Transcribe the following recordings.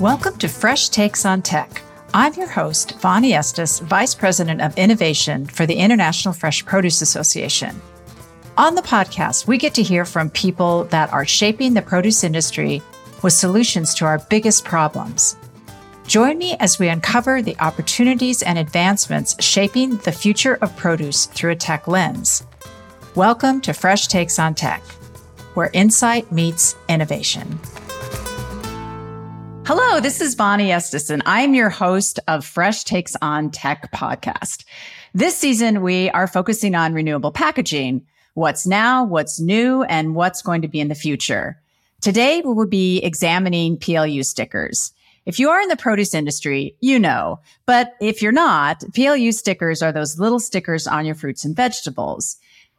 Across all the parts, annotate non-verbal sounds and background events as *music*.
Welcome to Fresh Takes on Tech. I'm your host, Bonnie Estes, Vice President of Innovation for the International Fresh Produce Association. On the podcast, we get to hear from people that are shaping the produce industry with solutions to our biggest problems. Join me as we uncover the opportunities and advancements shaping the future of produce through a tech lens. Welcome to Fresh Takes on Tech, where insight meets innovation. Hello, this is Bonnie Estes, and I'm your host of Fresh Takes on Tech podcast. This season, we are focusing on renewable packaging, what's now, what's new, and what's going to be in the future. Today, we will be examining PLU stickers. If you are in the produce industry, you know, but if you're not, PLU stickers are those little stickers on your fruits and vegetables.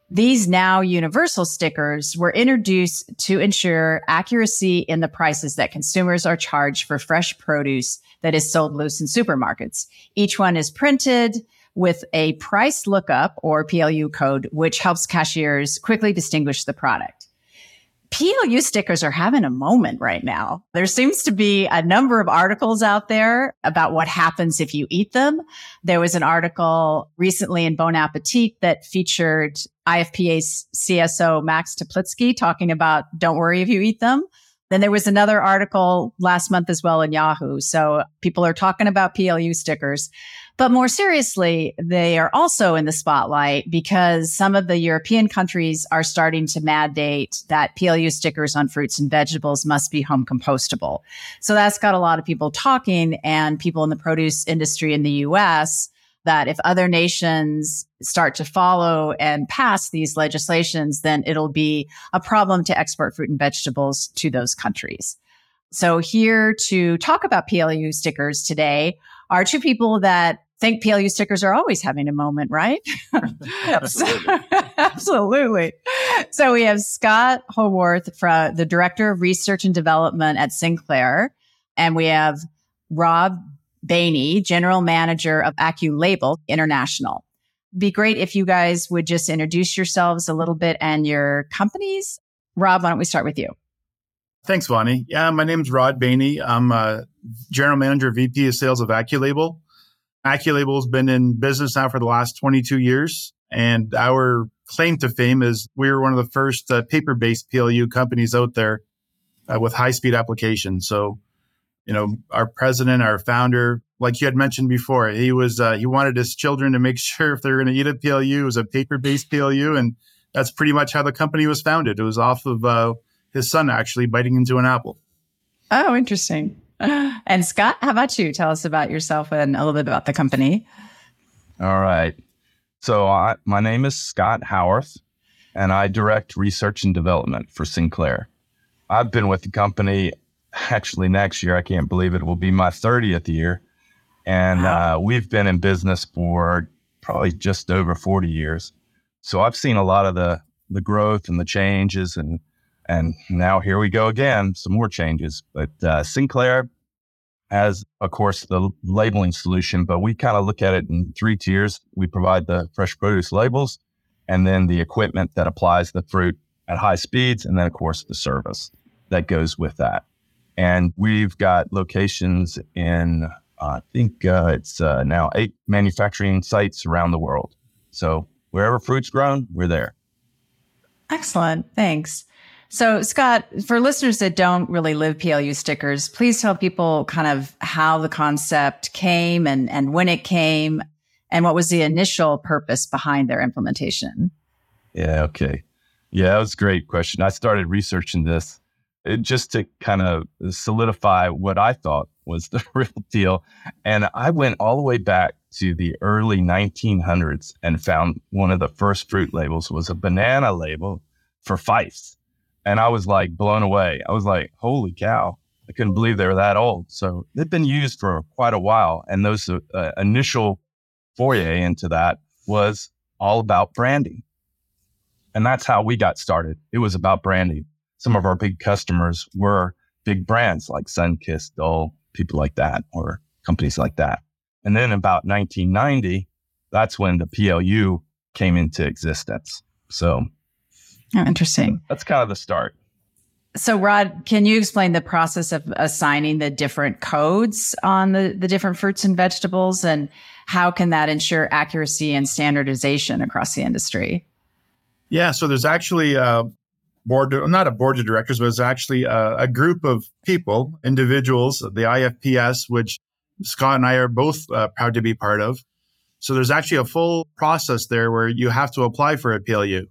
These now universal stickers were introduced to ensure accuracy in the prices that consumers are charged for fresh produce that is sold loose in supermarkets. Each one is printed with a price lookup or PLU code, which helps cashiers quickly distinguish the product. PLU stickers are having a moment right now. There seems to be a number of articles out there about what happens if you eat them. There was an article recently in Bon Appetit that featured IFPA's CSO Max Teplitski talking about don't worry if you eat them. Then there was another article last month as well in Yahoo. So people are talking about PLU stickers. But more seriously, they are also in the spotlight because some of the European countries are starting to mandate that PLU stickers on fruits and vegetables must be home compostable. So that's got a lot of people talking and people in the produce industry in the US that if other nations start to follow and pass these legislations, then it'll be a problem to export fruit and vegetables to those countries. So here to talk about PLU stickers today are two people that think PLU stickers are always having a moment, right? *laughs* absolutely. *laughs* absolutely. So we have Scott Howarth, from the Director of Research and Development at Sinclair, and we have Rob Baeini, General Manager of Accu-Label International. Be great if you guys would just introduce yourselves a little bit and your companies. Rob, why don't we start with you? Thanks, Bonnie. Yeah, my name is Rod Baeini. I'm a General Manager, VP of Sales of Accu-Label. Accu-Label has been in business now for the last 22 years. And our claim to fame is we were one of the first uh, paper based PLU companies out there uh, with high speed applications. So, you know, our president, our founder, like you had mentioned before, he was, uh, he wanted his children to make *laughs* sure if they were going to eat a PLU, it was a paper based PLU. And that's pretty much how the company was founded. It was off of uh, his son actually biting into an apple. Oh, interesting. *laughs* And Scott, how about you? Tell us about yourself and a little bit about the company. All right. So, I, my name is Scott Howarth, and I direct research and development for Sinclair. I've been with the company actually next year. I can't believe it will be my 30th year. And wow. uh, we've been in business for probably just over 40 years. So I've seen a lot of the, the growth and the changes and and now here we go again, some more changes. But uh, Sinclair has, of course, the labeling solution, but we kind of look at it in three tiers. We provide the fresh produce labels and then the equipment that applies the fruit at high speeds. And then, of course, the service that goes with that. And we've got locations in, uh, I think uh, it's uh, now eight manufacturing sites around the world. So wherever fruit's grown, we're there. Excellent. Thanks. So, Scott, for listeners that don't really live PLU stickers, please tell people kind of how the concept came and, and when it came and what was the initial purpose behind their implementation. Yeah, okay. Yeah, that was a great question. I started researching this uh, just to kind of solidify what I thought was the *laughs* real deal. And I went all the way back to the early 1900s and found one of the first fruit labels was a banana label for Fyffes. And I was like blown away. I was like, holy cow. I couldn't believe they were that old. So they've been used for quite a while. And those uh, initial foray into that was all about branding. And that's how we got started. It was about branding. Some of our big customers were big brands like Sunkist, Dole, people like that, or companies like that. And then about 1990, that's when the PLU came into existence. So Oh, interesting. That's kind of the start. So, Rod, can you explain the process of assigning the different codes on the, the different fruits and vegetables and how can that ensure accuracy and standardization across the industry? Yeah, so there's actually a board, not a board of directors, but it's actually a, a group of people, individuals, the IFPS, which Scott and I are both uh, proud to be part of. So there's actually a full process there where you have to apply for a PLU.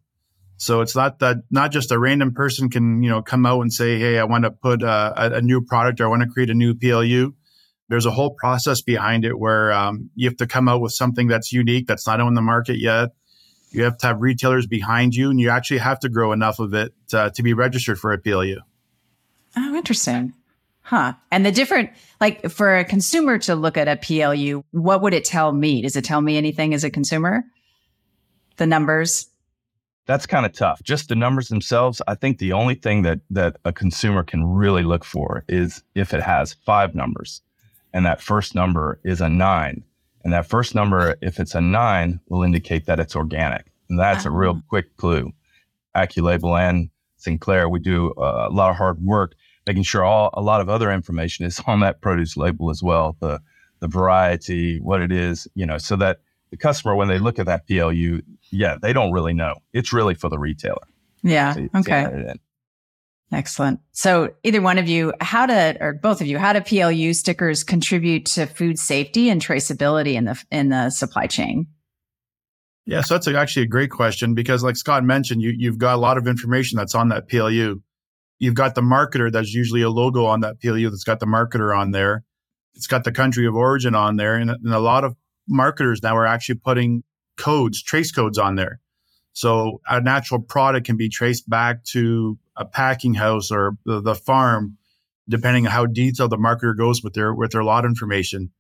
So it's not that not just a random person can you know come out and say, hey, I want to put a, a new product or I want to create a new PLU. There's a whole process behind it where um, you have to come out with something that's unique that's not on the market yet. You have to have retailers behind you, and you actually have to grow enough of it uh, to be registered for a PLU. Oh, interesting. Huh. And the different, like for a consumer to look at a PLU, what would it tell me? Does it tell me anything as a consumer? The numbers? That's kind of tough. Just the numbers themselves. I think the only thing that that a consumer can really look for is if it has five numbers, and that first number is a nine, and that first number, if it's a nine, will indicate that it's organic, and that's uh-huh. a real ah. quick clue. Accu-Label and Sinclair, we do a lot of hard work making sure all a lot of other information is on that produce label as well. The the variety, what it is, you know, so that the customer, when they look at that PLU, yeah, they don't really know. It's really for the retailer. Yeah. To, okay. To Excellent. So either one of you, how to, or both of you, how do PLU stickers contribute to food safety and traceability in the in the supply chain? Yeah, so that's actually a great question because, like Scott mentioned, you you've got a lot of information that's on that PLU you've got the marketer that's usually a logo on that PLU that's got the marketer on there. It's got the country of origin on there. And, and a lot of marketers now are actually putting codes, trace codes on there. So a natural product can be traced back to a packing house or the, the farm, depending on how detailed the marketer goes with their with their lot information.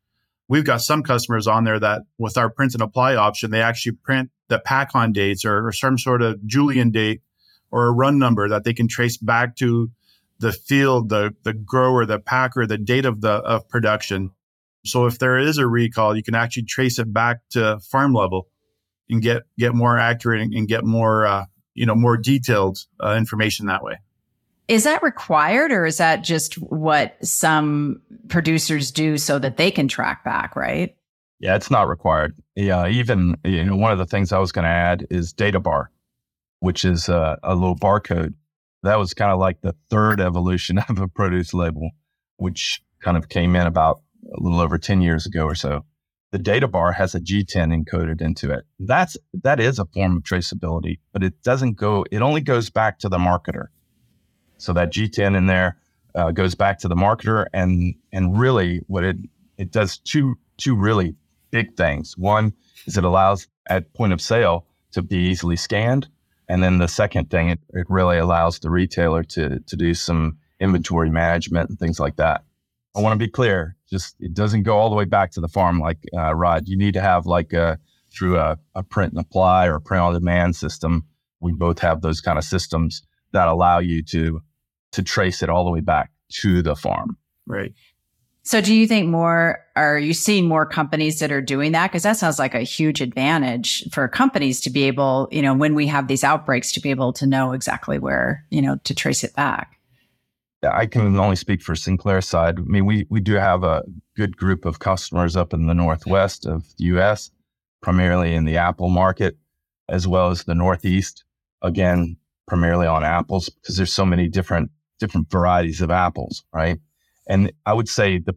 We've got some customers on there that with our print and apply option, they actually print the pack on dates or, or some sort of Julian date or a run number that they can trace back to the field, the, the grower, the packer, the date of the of production. So if there is a recall, you can actually trace it back to farm level and get get more accurate and, get more uh, you know more detailed uh, information that way. Is that required, or is that just what some producers do so that they can track back? Right? Yeah, it's not required. Yeah, even you know one of the things I was going to add is data bar which is a, a little barcode. That was kind of like the third evolution *laughs* of a produce label, which kind of came in about a little over 10 years ago or so. The data bar has a GTIN encoded into it. That's that is a form of traceability, but it doesn't go. It only goes back to the marketer. So that GTIN in there uh, goes back to the marketer, and and really what it it does two two really big things. One is it allows at point of sale to be easily scanned, and then the second thing, it, it really allows the retailer to, to do some inventory management and things like that. I want to be clear, just it doesn't go all the way back to the farm like uh, Rod. You need to have like a, through a, a print and apply or print on demand system. We both have those kind of systems that allow you to to trace it all the way back to the farm. Right. So do you think more, are you seeing more companies that are doing that? Cause that sounds like a huge advantage for companies to be able, you know, when we have these outbreaks to be able to know exactly where, you know, to trace it back. I can only speak for Sinclair side. I mean, we, we do have a good group of customers up in the Northwest of the US, primarily in the Apple market, as well as the Northeast. Again, primarily on apples because there's so many different, different varieties of apples, right? And I would say the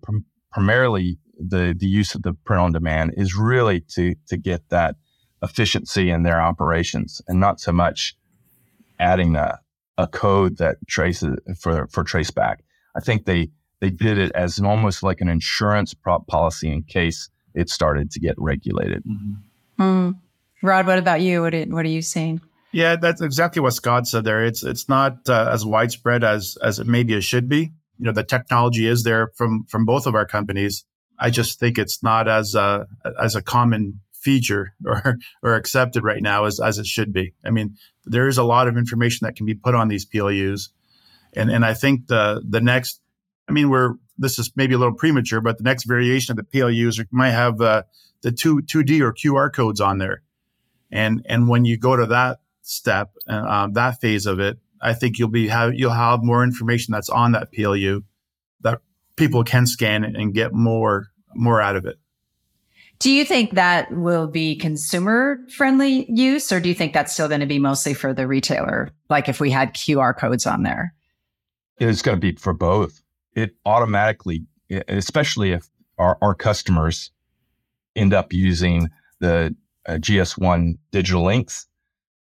primarily the the use of the print on demand is really to to get that efficiency in their operations and not so much adding a, a code that traces for for traceback. I think they they did it as an almost like an insurance policy in case it started to get regulated. Mm-hmm. Mm. Rod, what about you? What what are you seeing? Yeah, that's exactly what Scott said there. It's it's not uh, as widespread as as it maybe it should be you know the technology is there from from both of our companies. I just think it's not as a as a common feature *laughs* or or accepted right now as as it should be. I mean, there is a lot of information that can be put on these PLUs, and and I think the the next, I mean, we're this is maybe a little premature, but the next variation of the PLUs might have uh, the two two D or QR codes on there, and and when you go to that step, uh, that phase of it, I think you'll be have you'll have more information that's on that PLU that people can scan and get more more out of it. Do you think that will be consumer friendly use, or do you think that's still going to be mostly for the retailer? Like if we had QR codes on there? It's going to be for both. It automatically, especially if our, our customers end up using the uh, GS1 digital links,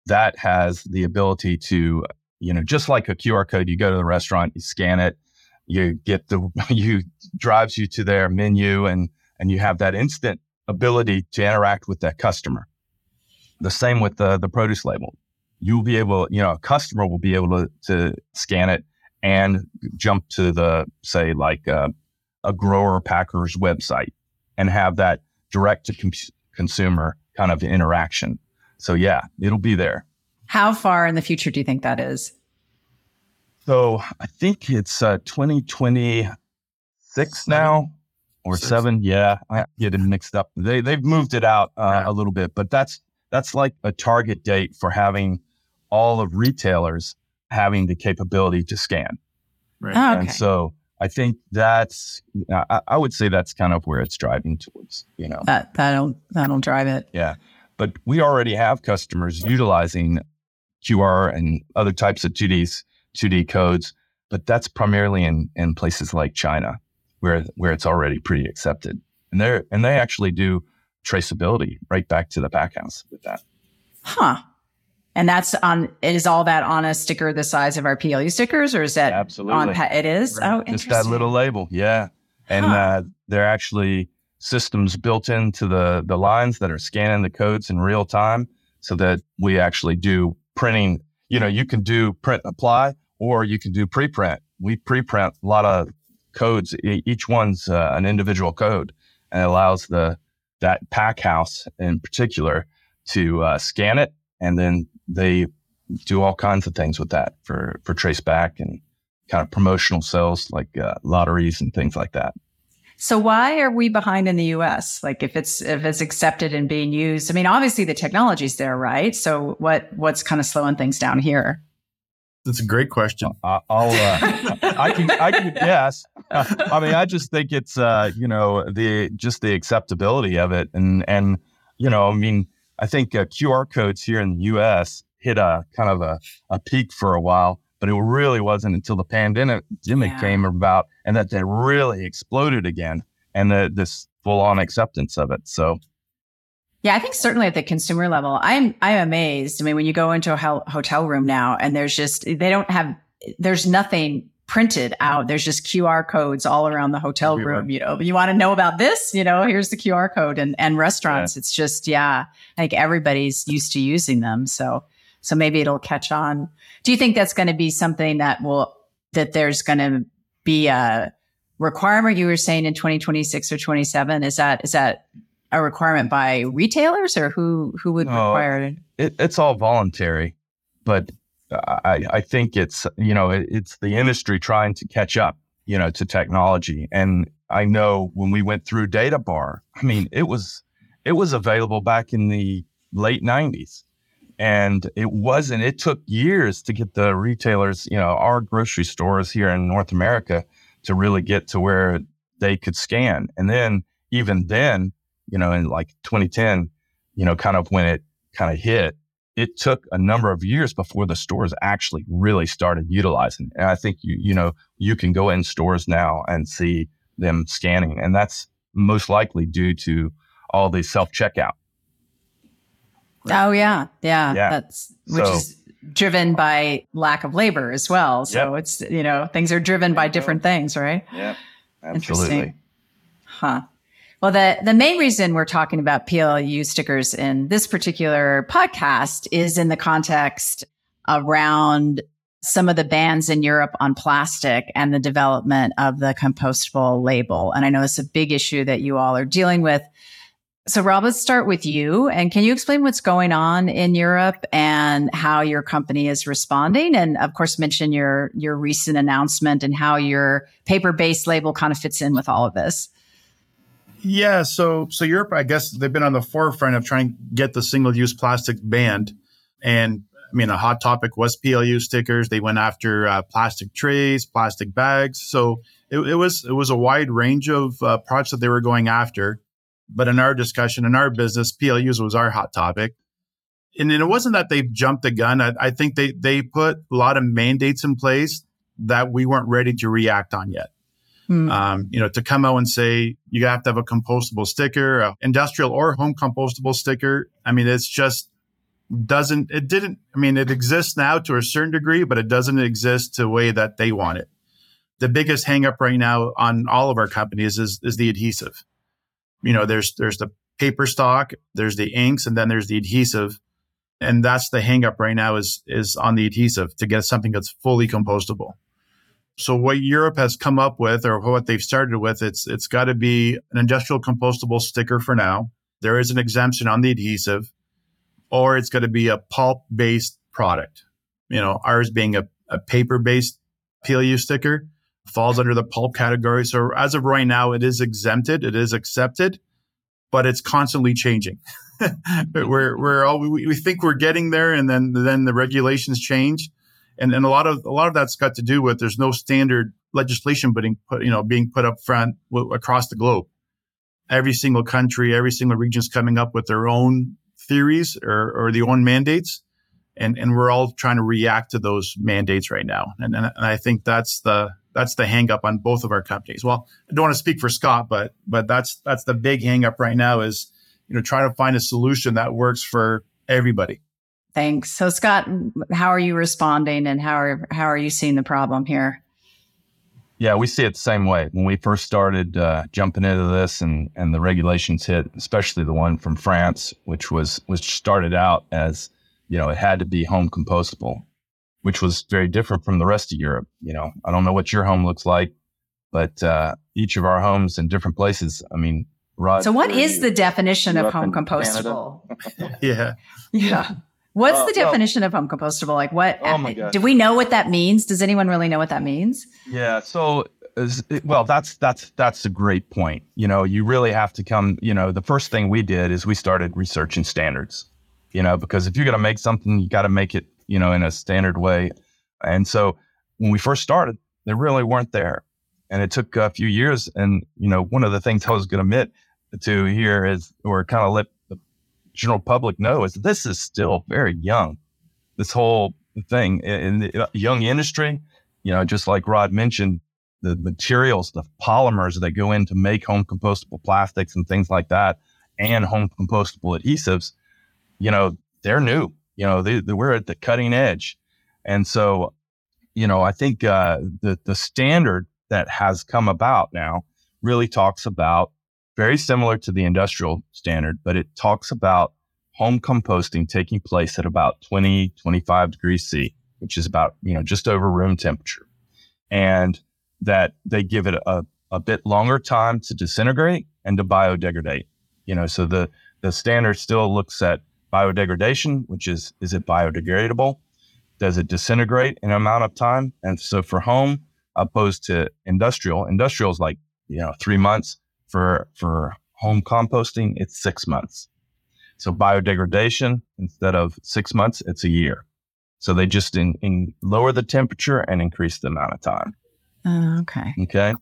that has the ability to, you know, just like a QR code, you go to the restaurant, you scan it, you get the, *laughs* you drives you to their menu and, and you have that instant ability to interact with that customer. The same with the, the produce label. You'll be able, you know, a customer will be able to, to scan it and jump to the, say, like uh, a grower packer's website and have that direct to com- consumer kind of interaction. So, yeah, it'll be there. How far in the future do you think that is? So, I think it's uh, 2026 now or Six. seven. Yeah, I get it mixed up. They they've moved it out uh, yeah. a little bit, but that's that's like a target date for having all of retailers having the capability to scan. Right. Oh, okay. And so I think that's I, I, would say that's kind of where it's driving towards. You know, that that'll that'll drive it. Yeah, but we already have customers utilizing QR and other types of 2D 2D codes, but that's primarily in in places like China where where it's already pretty accepted. And they and they actually do traceability right back to the pack house with that. Huh. And that's on is all that on a sticker the size of our PLU stickers or is that absolutely on it is? Right. Oh just that little label. Yeah. And huh. uh, they're actually systems built into the the lines that are scanning the codes in real time so that we actually do printing. You know, you can do print apply or you can do preprint. We preprint a lot of codes. Each one's uh, an individual code, and it allows the that pack house in particular to uh, scan it, and then they do all kinds of things with that for for trace back and kind of promotional sales like uh, lotteries and things like that. So why are we behind in the US? Like if it's if it's accepted and being used, I mean obviously the technology's there, right? So what what's kind of slowing things down here? That's a great question. I'll, uh, *laughs* I can, I can guess. I mean, I just think it's, uh, you know, the just the acceptability of it, and and you know, I mean, I think uh, QR codes here in the U.S. hit a kind of a, a peak for a while, but it really wasn't until the pandemic yeah. came about, and that they really exploded again, and the, this full on acceptance of it. So yeah, I think certainly at the consumer level, I'm I'm amazed. I mean, when you go into a hotel room now, and there's just they don't have there's nothing printed out. There's just QR codes all around the hotel room. You know, you want to know about this? You know, here's the QR code. And and restaurants, yeah. it's just yeah, think everybody's used to using them. So so maybe it'll catch on. Do you think that's going to be something that will that there's going to be a requirement? You were saying in 2026 or 27. Is that is that a requirement by retailers or who who would no, require it? it? It's all voluntary, but I, I think it's you know it, it's the industry trying to catch up you know to technology. And I know when we went through Data Bar, I mean it was it was available back in the late '90s, and it wasn't. It took years to get the retailers, you know, our grocery stores here in North America to really get to where they could scan. And then even then, you know, in like 2010, you know, kind of when it kind of hit, it took a number of years before the stores actually really started utilizing. And I think you, you know, you can go in stores now and see them scanning, and that's most likely due to all the self checkout. Oh yeah, yeah, yeah. That's which so, is driven by lack of labor as well. So yep. it's you know things are driven by different things, right? Yeah, absolutely. Huh. Well, the, the main reason we're talking about PLU stickers in this particular podcast is in the context around some of the bans in Europe on plastic and the development of the compostable label. And I know it's a big issue that you all are dealing with. So Rob, let's start with you. And can you explain what's going on in Europe and how your company is responding? And of course, mention your, your recent announcement and how your paper-based label kind of fits in with all of this. Yeah, so so Europe, I guess they've been on the forefront of trying to get the single-use plastic banned, and I mean, a hot topic was PLU stickers. They went after uh, plastic trays, plastic bags. So it, it, was it was a wide range of uh, products that they were going after. But in our discussion, in our business, PLUs was our hot topic. And, it wasn't that they jumped the gun. I, I think they they put a lot of mandates in place that we weren't ready to react on yet. Hmm. Um, you know, to come out and say you have to have a compostable sticker, industrial or home compostable sticker. I mean, it's just doesn't it didn't i mean it exists now to a certain degree but it doesn't exist the way that they want it the biggest hangup right now on all of our companies is is the adhesive you know there's there's the paper stock there's the inks and then there's the adhesive and that's the hangup right now is is on the adhesive to get something that's fully compostable so what europe has come up with or what they've started with it's it's got to be an industrial compostable sticker for now there is an exemption on the adhesive or it's going to be a pulp based product. You know, ours being a, a paper based PLU sticker falls under the pulp category. So as of right now, it is exempted, it is accepted, but it's constantly changing. *laughs* we're we're all we, we think we're getting there, and then then the regulations change, and and a lot of a lot of that's got to do with there's no standard legislation being put you know being put up front w- across the globe. Every single country, every single region is coming up with their own theories or, or the own mandates. And, and we're all trying to react to those mandates right now. And, and, and I think that's the, that's the hangup on both of our companies. Well, I don't want to speak for Scott, but, but that's, that's the big hangup right now is, you know, trying to find a solution that works for everybody. Thanks. So Scott, how are you responding and how are, how are you seeing the problem here? Yeah, we see it the same way. When we first started uh, jumping into this, and and the regulations hit, especially the one from France, which was which started out as you know it had to be home compostable, which was very different from the rest of Europe. You know, I don't know what your home looks like, but uh, each of our homes in different places. I mean, Rod. So, what is the definition of home compostable? *laughs* yeah, *laughs* yeah. What's uh, the definition well, of home compostable? Like what? Oh my. Do we know what that means? Does anyone really know what that means? Yeah. So, well, that's that's that's a great point. You know, you really have to come. You know, the first thing we did is we started researching standards. You know, because if you're going to make something, you got to make it. You know, in a standard way. And so, when we first started, they really weren't there, and it took a few years. And you know, one of the things I was going to admit to here is, or kind of let general public know is this is still very young. This whole thing in the uh, young industry, you know, just like Rod mentioned, the materials, the polymers that go in to make home compostable plastics and things like that, and home compostable adhesives, you know, they're new. You know, they, they, we're at the cutting edge, and so, you know, I think uh, the the standard that has come about now really talks about very similar to the industrial standard, but it talks about home composting taking place at about 20, 25 degrees C, which is about, you know, just over room temperature. And that they give it a, a bit longer time to disintegrate and to biodegrade. You know, so the, the standard still looks at biodegradation, which is, is it biodegradable? Does it disintegrate in amount of time? And so for home, opposed to industrial, industrial is like, you know, three months for, for home composting, it's six months. So biodegradation, instead of six months, it's a year. So they just in, in lower the temperature and increase the amount of time. Uh, okay. Okay.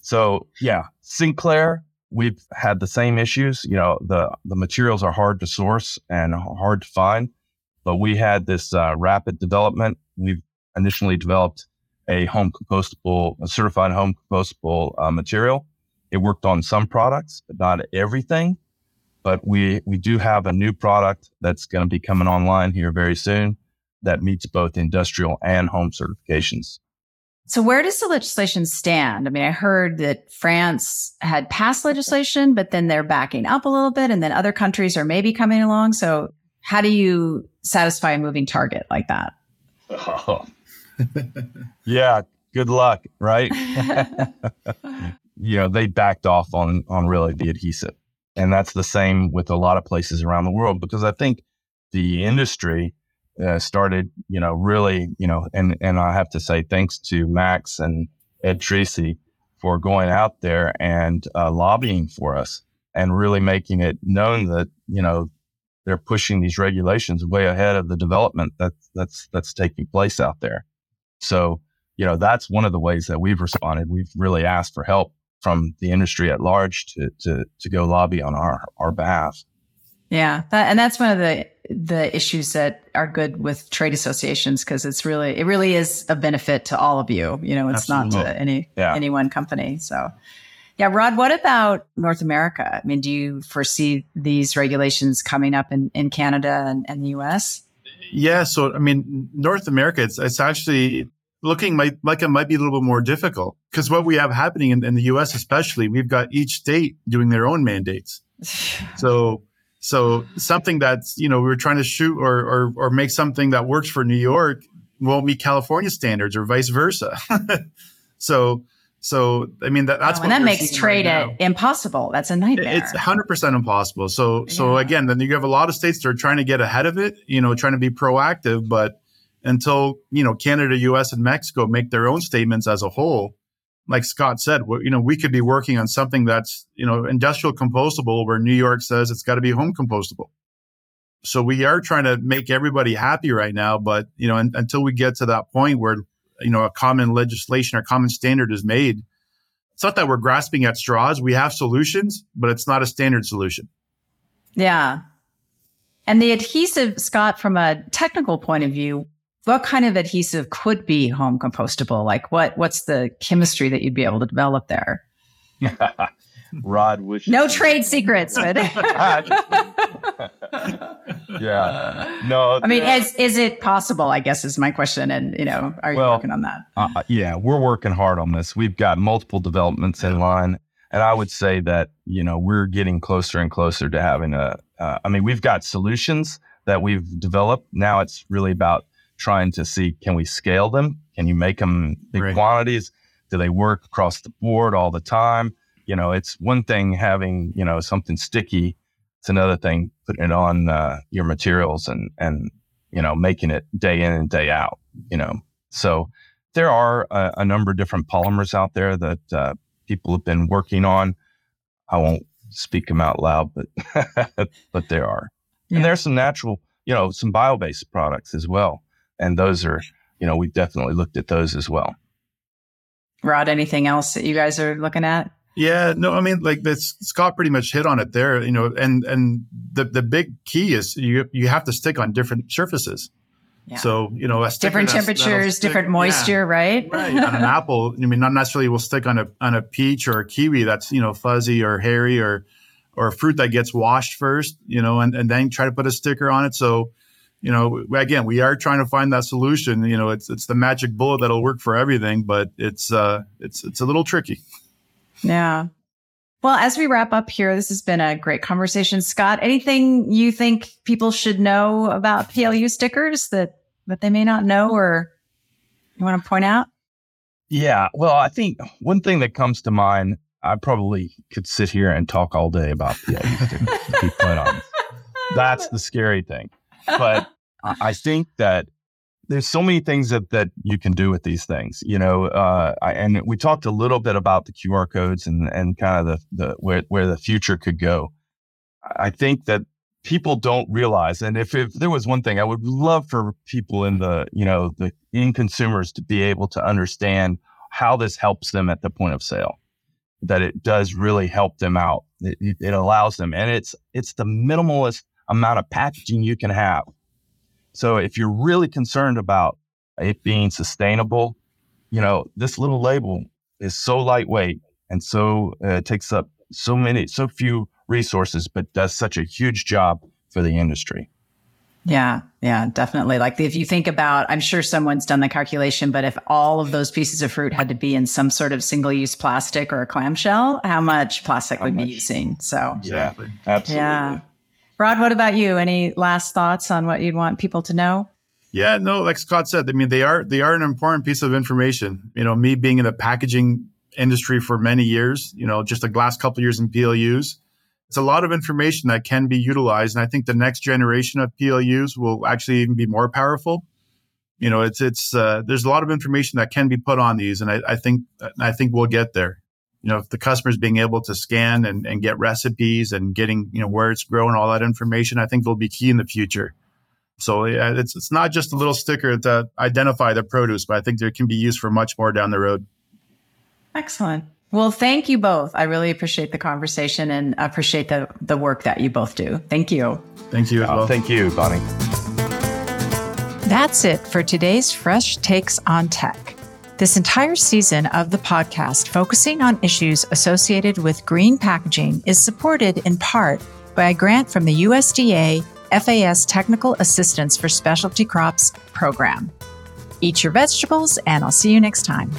So yeah, Sinclair, we've had the same issues. You know, the the materials are hard to source and hard to find, but we had this uh, rapid development. We've initially developed a home compostable, a certified home compostable uh, material it worked on some products, but not everything. But we, we do have a new product that's going to be coming online here very soon that meets both industrial and home certifications. So, where does the legislation stand? I mean, I heard that France had passed legislation, but then they're backing up a little bit, and then other countries are maybe coming along. So, how do you satisfy a moving target like that? Oh. *laughs* yeah, good luck, right? *laughs* *laughs* you know, they backed off on on really the adhesive. And that's the same with a lot of places around the world because I think the industry uh, started, you know, really, you know, and and I have to say thanks to Max and Ed Treacy for going out there and uh, lobbying for us and really making it known that you know they're pushing these regulations way ahead of the development that that's that's taking place out there. So, you know, that's one of the ways that we've responded. We've really asked for help from the industry at large to to to go lobby on our our behalf. Yeah, that, and that's one of the the issues that are good with trade associations because it's really it really is a benefit to all of you. You know, it's Absolutely. not to any yeah. any one company. So, yeah, Rod, what about North America? I mean, do you foresee these regulations coming up in, in Canada and, and the US? Yeah, so I mean, North America, it's it's actually looking might, like it might be a little bit more difficult because what we have happening in, in the US, especially, we've got each state doing their own mandates. *sighs* so so something that's you know we're trying to shoot or or or make something that works for New York won't meet California standards or vice versa. *laughs* so so I mean that, that's oh, and that makes trade right impossible. That's a nightmare. It's 100 percent impossible. So so again, then you have a lot of states that are trying to get ahead of it. You know, trying to be proactive, but until you know Canada, U.S., and Mexico make their own statements as a whole, like Scott said, you know, we could be working on something that's, you know, industrial compostable where New York says it's got to be home compostable. So we are trying to make everybody happy right now. But, you know, and, until we get to that point where, you know, a common legislation or common standard is made, it's not that we're grasping at straws. We have solutions, but it's not a standard solution. Yeah. And the adhesive, Scott, from a technical point of view, what kind of adhesive could be home compostable? Like what what's the chemistry that you'd be able to develop there? *laughs* Rod wishes. No trade secrets, but *laughs* yeah, no. I mean, is is it possible? I guess is my question, and you know, are you working on that? Uh, uh, yeah, we're working hard on this. We've got multiple developments in line, and I would say that you know we're getting closer and closer to having a. Uh, I mean, we've got solutions that we've developed. Now it's really about trying to see can we scale them? Can you make them big right. quantities? Do they work across the board all the time? You know, it's one thing having you know something sticky. It's another thing putting it on uh, your materials and and you know making it day in and day out. You know, so there are a, a number of different polymers out there that uh, people have been working on. I won't speak them out loud, but *laughs* but there are, yeah. and there's some natural, you know, some bio-based products as well and those are you know we've definitely looked at those as well rod anything else that you guys are looking at yeah no i mean like this scott pretty much hit on it there you know and and the the big key is you you have to stick on different surfaces yeah. So you know, different temperatures, stick, different moisture, yeah, right? Right. on an *laughs* apple, I mean, not necessarily will stick on a on a peach or a kiwi that's you know fuzzy or hairy or or fruit that gets washed first, you know, and and then try to put a sticker on it. So you know, again, we are trying to find that solution. You know, it's it's the magic bullet that'll work for everything, but it's uh it's it's a little tricky. Yeah. Well, as we wrap up here, this has been a great conversation. Scott, anything you think people should know about PLU stickers that that they may not know or you want to point out? Yeah, well, I think one thing that comes to mind, I probably could sit here and talk all day about PLU stickers, to be quite honest. That's the scary thing. But I think that there's so many things that, that you can do with these things, you know, uh, I, and we talked a little bit about the QR codes and, and kind of the, the, where, where the future could go. I think that people don't realize, and if, if there was one thing I would love for people in the, you know, the in consumers to be able to understand how this helps them at the point of sale, that it does really help them out. It, it allows them, and it's, it's the minimalist amount of packaging you can have so if you're really concerned about it being sustainable, you know, this little label is so lightweight and so uh, takes up so many, so few resources, but does such a huge job for the industry. Yeah, yeah, definitely. Like if you think about, I'm sure someone's done the calculation, but if all of those pieces of fruit had to be in some sort of single use plastic or a clamshell, how much plastic how would much? be using? So. Yeah, absolutely. Yeah. Rod, what about you? Any last thoughts on what you'd want people to know? Yeah, no, like Scott said, I mean they are they are an important piece of information. You know, me being in the packaging industry for many years, you know, just the last couple years in PLUs, it's a lot of information that can be utilized. And I think the next generation of PLUs will actually even be more powerful. You know, it's it's uh, there's a lot of information that can be put on these, and I, I think I think we'll get there. You know, the customers being able to scan and, and get recipes and getting, you know, where it's grown, all that information, I think will be key in the future. So yeah, it's, it's not just a little sticker to identify the produce, but I think there can be used for much more down the road. Excellent. Well, thank you both. I really appreciate the conversation and appreciate the, the work that you both do. Thank you. Thank you as Oh, well. thank you, Bonnie. That's it for today's Fresh Takes on Tech. This entire season of the podcast, focusing on issues associated with green packaging, is supported in part by a grant from the USDA FAS Technical Assistance for Specialty Crops program. Eat your vegetables, and I'll see you next time.